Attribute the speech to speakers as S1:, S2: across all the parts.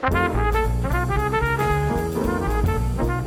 S1: Bye.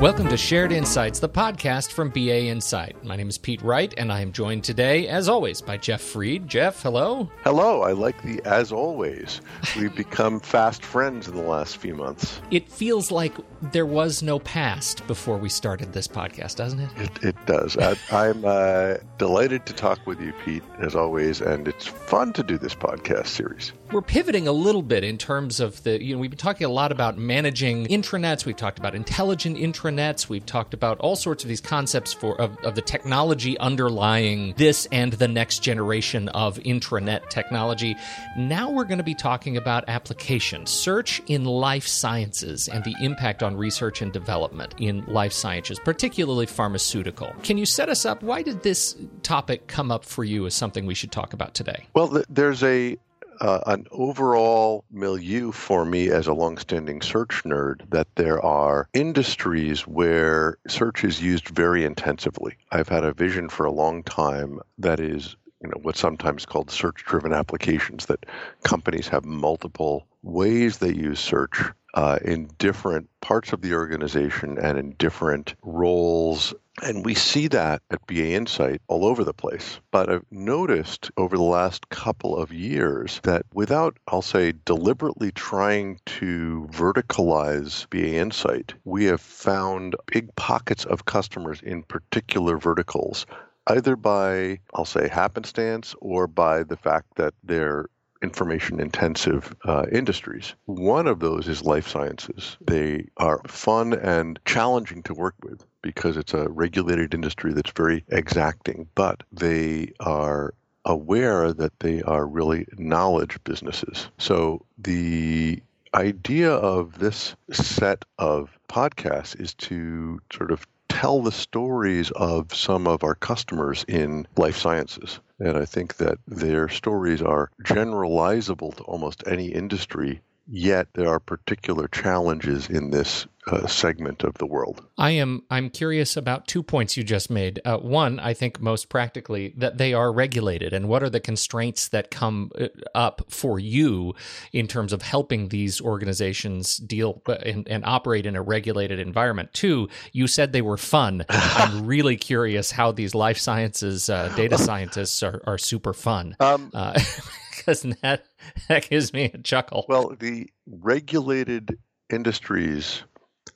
S1: Welcome to Shared Insights, the podcast from BA Insight. My name is Pete Wright, and I am joined today, as always, by Jeff Fried. Jeff, hello.
S2: Hello. I like the as always. We've become fast friends in the last few months.
S1: It feels like there was no past before we started this podcast, doesn't it?
S2: It, it does. I, am uh, delighted to talk with you, Pete, as always, and it's fun to do this podcast series.
S1: We're pivoting a little bit in terms of the, you know, we've been talking a lot about managing intranets. We've talked about intelligent intranets. We've talked about all sorts of these concepts for of, of the technology underlying this and the next generation of intranet technology. Now we're going to be talking about applications, search in life sciences, and the impact on research and development in life sciences, particularly pharmaceutical. Can you set us up? Why did this topic come up for you as something we should talk about today?
S2: Well, there's a uh, an overall milieu for me as a longstanding search nerd that there are industries where search is used very intensively. I've had a vision for a long time that is you know what's sometimes called search driven applications that companies have multiple ways they use search uh, in different parts of the organization and in different roles. And we see that at BA Insight all over the place. But I've noticed over the last couple of years that without, I'll say, deliberately trying to verticalize BA Insight, we have found big pockets of customers in particular verticals either by, I'll say, happenstance or by the fact that they're information intensive uh, industries. One of those is life sciences. They are fun and challenging to work with because it's a regulated industry that's very exacting, but they are aware that they are really knowledge businesses. So the idea of this set of podcasts is to sort of tell the stories of some of our customers in life sciences. And I think that their stories are generalizable to almost any industry, yet there are particular challenges in this uh, segment of the world.
S1: I am I'm curious about two points you just made. Uh, one, I think most practically that they are regulated, and what are the constraints that come uh, up for you in terms of helping these organizations deal uh, and, and operate in a regulated environment. Two, you said they were fun. I'm really curious how these life sciences uh, data scientists are, are super fun. Um, because that that gives me a chuckle.
S2: Well, the regulated industries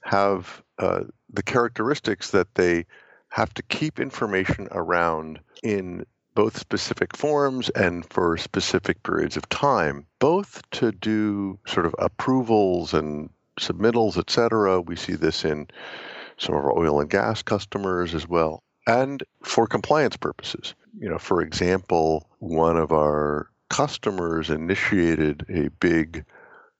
S2: have uh, the characteristics that they have to keep information around in both specific forms and for specific periods of time, both to do sort of approvals and submittals, et cetera. We see this in some of our oil and gas customers as well, and for compliance purposes. You know, for example, one of our customers initiated a big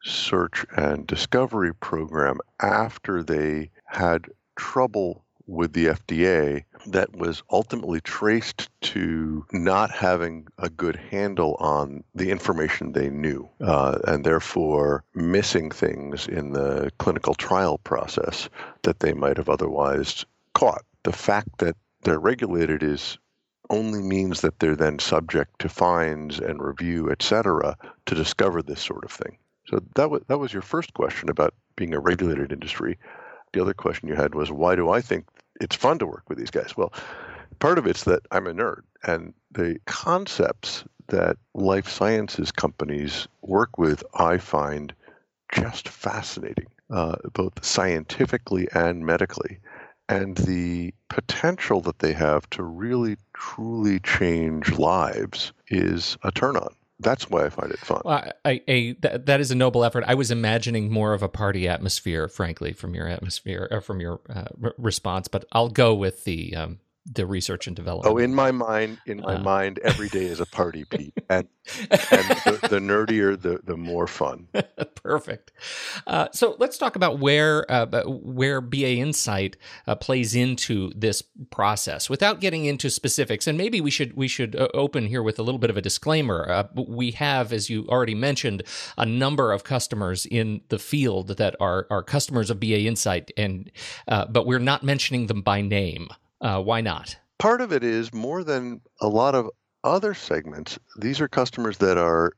S2: search and discovery program after they had trouble with the FDA that was ultimately traced to not having a good handle on the information they knew uh, and therefore missing things in the clinical trial process that they might have otherwise caught. The fact that they're regulated is only means that they're then subject to fines and review, et cetera, to discover this sort of thing. So that was that was your first question about being a regulated industry. The other question you had was why do I think it's fun to work with these guys? Well, part of it's that I'm a nerd and the concepts that life sciences companies work with I find just fascinating, uh, both scientifically and medically, and the potential that they have to really truly change lives is a turn on that's why I find it fun.
S1: Well, I, I, that, is a noble effort. I was imagining more of a party atmosphere, frankly, from your atmosphere or from your uh, r- response. But I'll go with the um, the research and development.
S2: Oh, in my mind, in my uh, mind, every day is a party, Pete, and, and the, the, nerdier, the the more fun.
S1: Perfect. Uh, so let's talk about where uh, where BA Insight uh, plays into this process, without getting into specifics. And maybe we should we should uh, open here with a little bit of a disclaimer. Uh, we have, as you already mentioned, a number of customers in the field that are are customers of BA Insight, and but we're not mentioning them by name. Uh, why not?
S2: Part of it is more than a lot of other segments. These are customers that are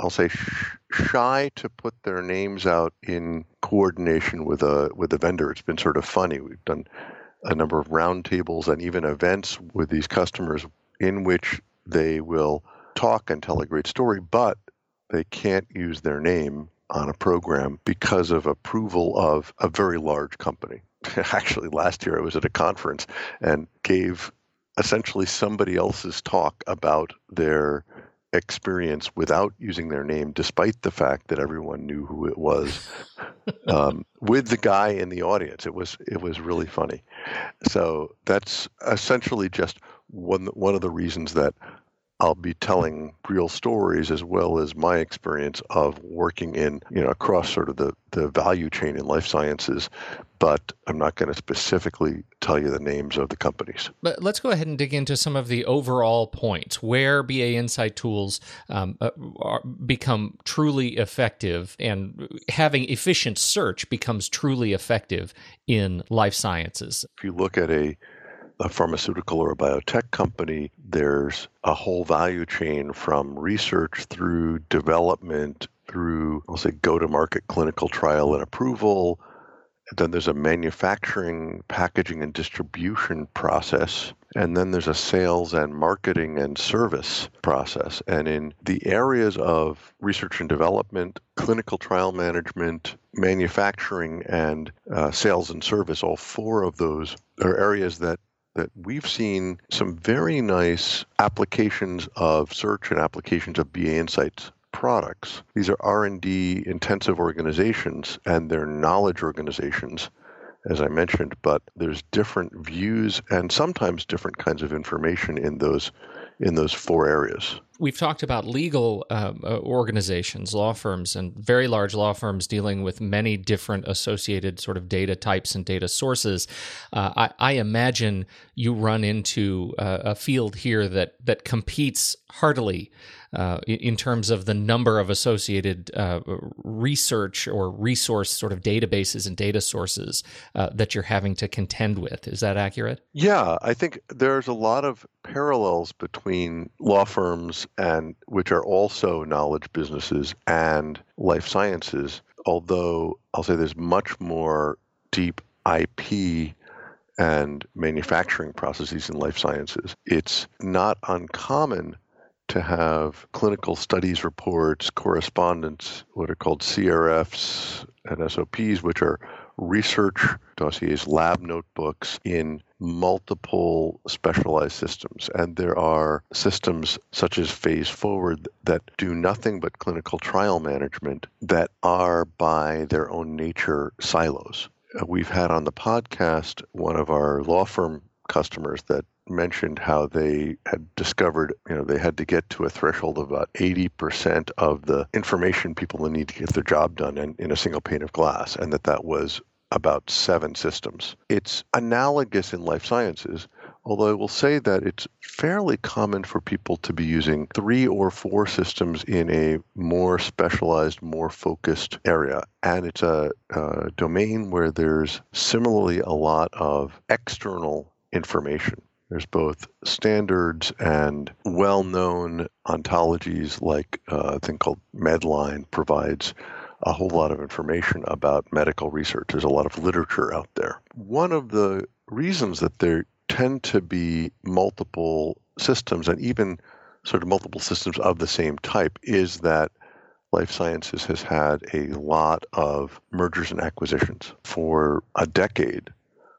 S2: I'll say, sh- shy to put their names out in coordination with a with a vendor. It's been sort of funny. We've done a number of roundtables and even events with these customers in which they will talk and tell a great story, but they can't use their name on a program because of approval of a very large company. Actually, last year I was at a conference and gave essentially somebody else's talk about their experience without using their name, despite the fact that everyone knew who it was, um, with the guy in the audience. It was it was really funny. So that's essentially just one one of the reasons that I'll be telling real stories as well as my experience of working in, you know, across sort of the, the value chain in life sciences, but I'm not going to specifically tell you the names of the companies.
S1: But let's go ahead and dig into some of the overall points where BA Insight tools um, uh, are, become truly effective and having efficient search becomes truly effective in life sciences.
S2: If you look at a a pharmaceutical or a biotech company, there's a whole value chain from research through development through, I'll say, go to market clinical trial and approval. then there's a manufacturing, packaging, and distribution process. And then there's a sales and marketing and service process. And in the areas of research and development, clinical trial management, manufacturing, and uh, sales and service, all four of those are areas that that we've seen some very nice applications of search and applications of BA Insights products. These are R&D intensive organizations and they're knowledge organizations as I mentioned, but there's different views and sometimes different kinds of information in those in those four areas.
S1: We've talked about legal um, uh, organizations, law firms, and very large law firms dealing with many different associated sort of data types and data sources. Uh, I, I, imagine you run into uh, a field here that that competes heartily uh, in terms of the number of associated uh, research or resource sort of databases and data sources uh, that you're having to contend with. Is that accurate?
S2: Yeah, I think there's a lot of parallels between law firms and which are also knowledge businesses and life sciences. Although I'll say there's much more deep IP and manufacturing processes in life sciences. It's not uncommon to have clinical studies reports, correspondence, what are called CRFs and SOPs, which are research dossiers, lab notebooks in multiple specialized systems. And there are systems such as Phase Forward that do nothing but clinical trial management that are by their own nature silos. Uh, we've had on the podcast one of our law firm customers that mentioned how they had discovered, you know, they had to get to a threshold of about 80% of the information people need to get their job done in, in a single pane of glass, and that that was about seven systems. It's analogous in life sciences, although I will say that it's fairly common for people to be using three or four systems in a more specialized, more focused area. And it's a, a domain where there's similarly a lot of external information. There's both standards and well known ontologies, like uh, a thing called Medline provides a whole lot of information about medical research. There's a lot of literature out there. One of the reasons that there tend to be multiple systems and even sort of multiple systems of the same type is that life sciences has had a lot of mergers and acquisitions. For a decade,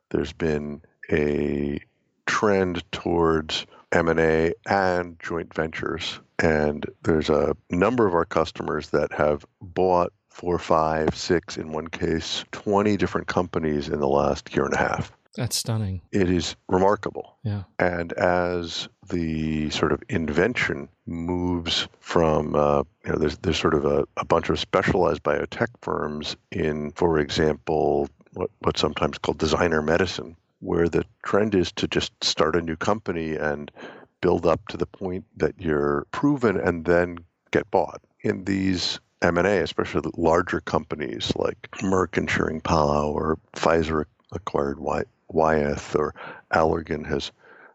S2: there's been a trend towards M&A and joint ventures. And there's a number of our customers that have bought four, five, six, in one case, 20 different companies in the last year and a half.
S1: That's stunning.
S2: It is remarkable.
S1: Yeah.
S2: And as the sort of invention moves from, uh, you know, there's, there's sort of a, a bunch of specialized biotech firms in, for example, what, what's sometimes called designer medicine, where the trend is to just start a new company and build up to the point that you're proven and then get bought. In these M&A, especially larger companies like Merck and Schering-Plough or Pfizer acquired Wyeth or Allergan has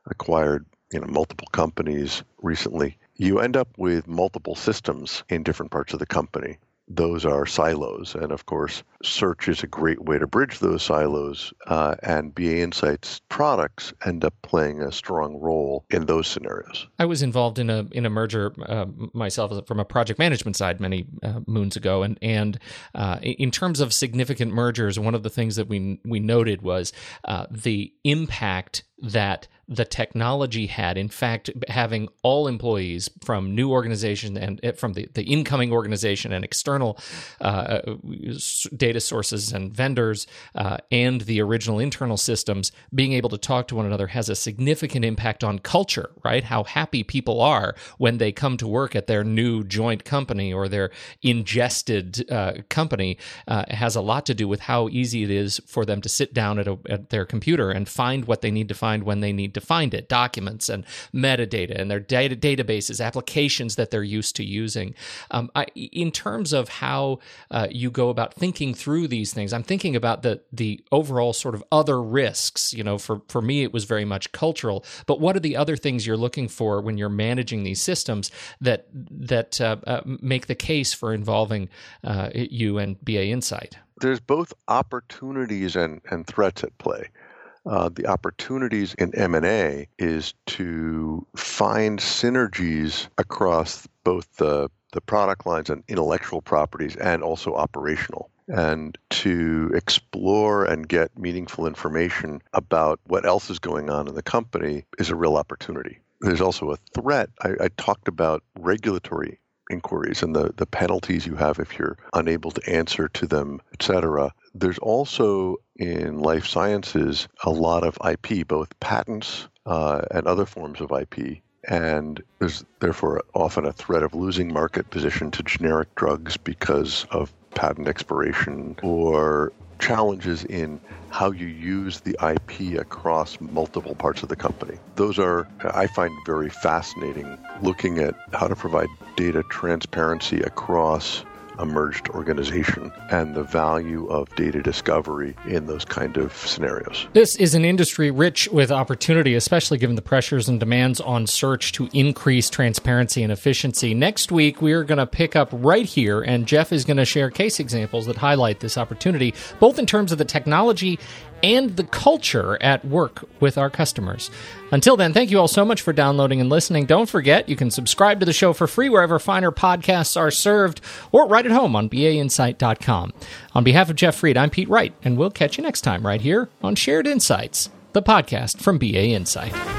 S2: acquired you know multiple companies recently. you end up with multiple systems in different parts of the company those are silos. And of course, search is a great way to bridge those silos. Uh, and BA Insights products end up playing a strong role in those scenarios.
S1: I was involved in a in a merger uh, myself from a project management side many uh, moons ago, and and uh, in terms of significant mergers, one of the things that we we noted was uh, the impact that the technology had. In fact, having all employees from new organization and eh, from the, the incoming organization and external uh, data sources and vendors uh, and the original internal systems being able to talk to one another has a significant impact on culture, right? How happy people are when they come to work at their new joint company or their ingested uh, company uh, has a lot to do with how easy it is for them to sit down at, a, at their computer and find what they need to find when they need to find it documents and metadata and their data databases, applications that they're used to using. Um, I, in terms of how uh, you go about thinking through these things, I'm thinking about the the overall sort of other risks. You know, for for me, it was very much cultural. But what are the other things you're looking for when you're managing these systems that that uh, uh, make the case for involving uh, you and BA Insight?
S2: There's both opportunities and, and threats at play. Uh, the opportunities in M&A is to find synergies across both the, the product lines and intellectual properties and also operational and to explore and get meaningful information about what else is going on in the company is a real opportunity. There's also a threat. I, I talked about regulatory inquiries and the, the penalties you have if you're unable to answer to them, et cetera. There's also in life sciences a lot of IP, both patents uh, and other forms of IP. And there's therefore often a threat of losing market position to generic drugs because of patent expiration or challenges in how you use the IP across multiple parts of the company. Those are, I find, very fascinating looking at how to provide data transparency across a merged organization and the value of data discovery in those kind of scenarios.
S1: This is an industry rich with opportunity, especially given the pressures and demands on search to increase transparency and efficiency. Next week, we are going to pick up right here, and Jeff is going to share case examples that highlight this opportunity, both in terms of the technology and the culture at work with our customers. Until then, thank you all so much for downloading and listening. Don't forget, you can subscribe to the show for free wherever finer podcasts are served or right at home on bainsight.com. On behalf of Jeff Fried, I'm Pete Wright, and we'll catch you next time right here on Shared Insights, the podcast from BA Insight.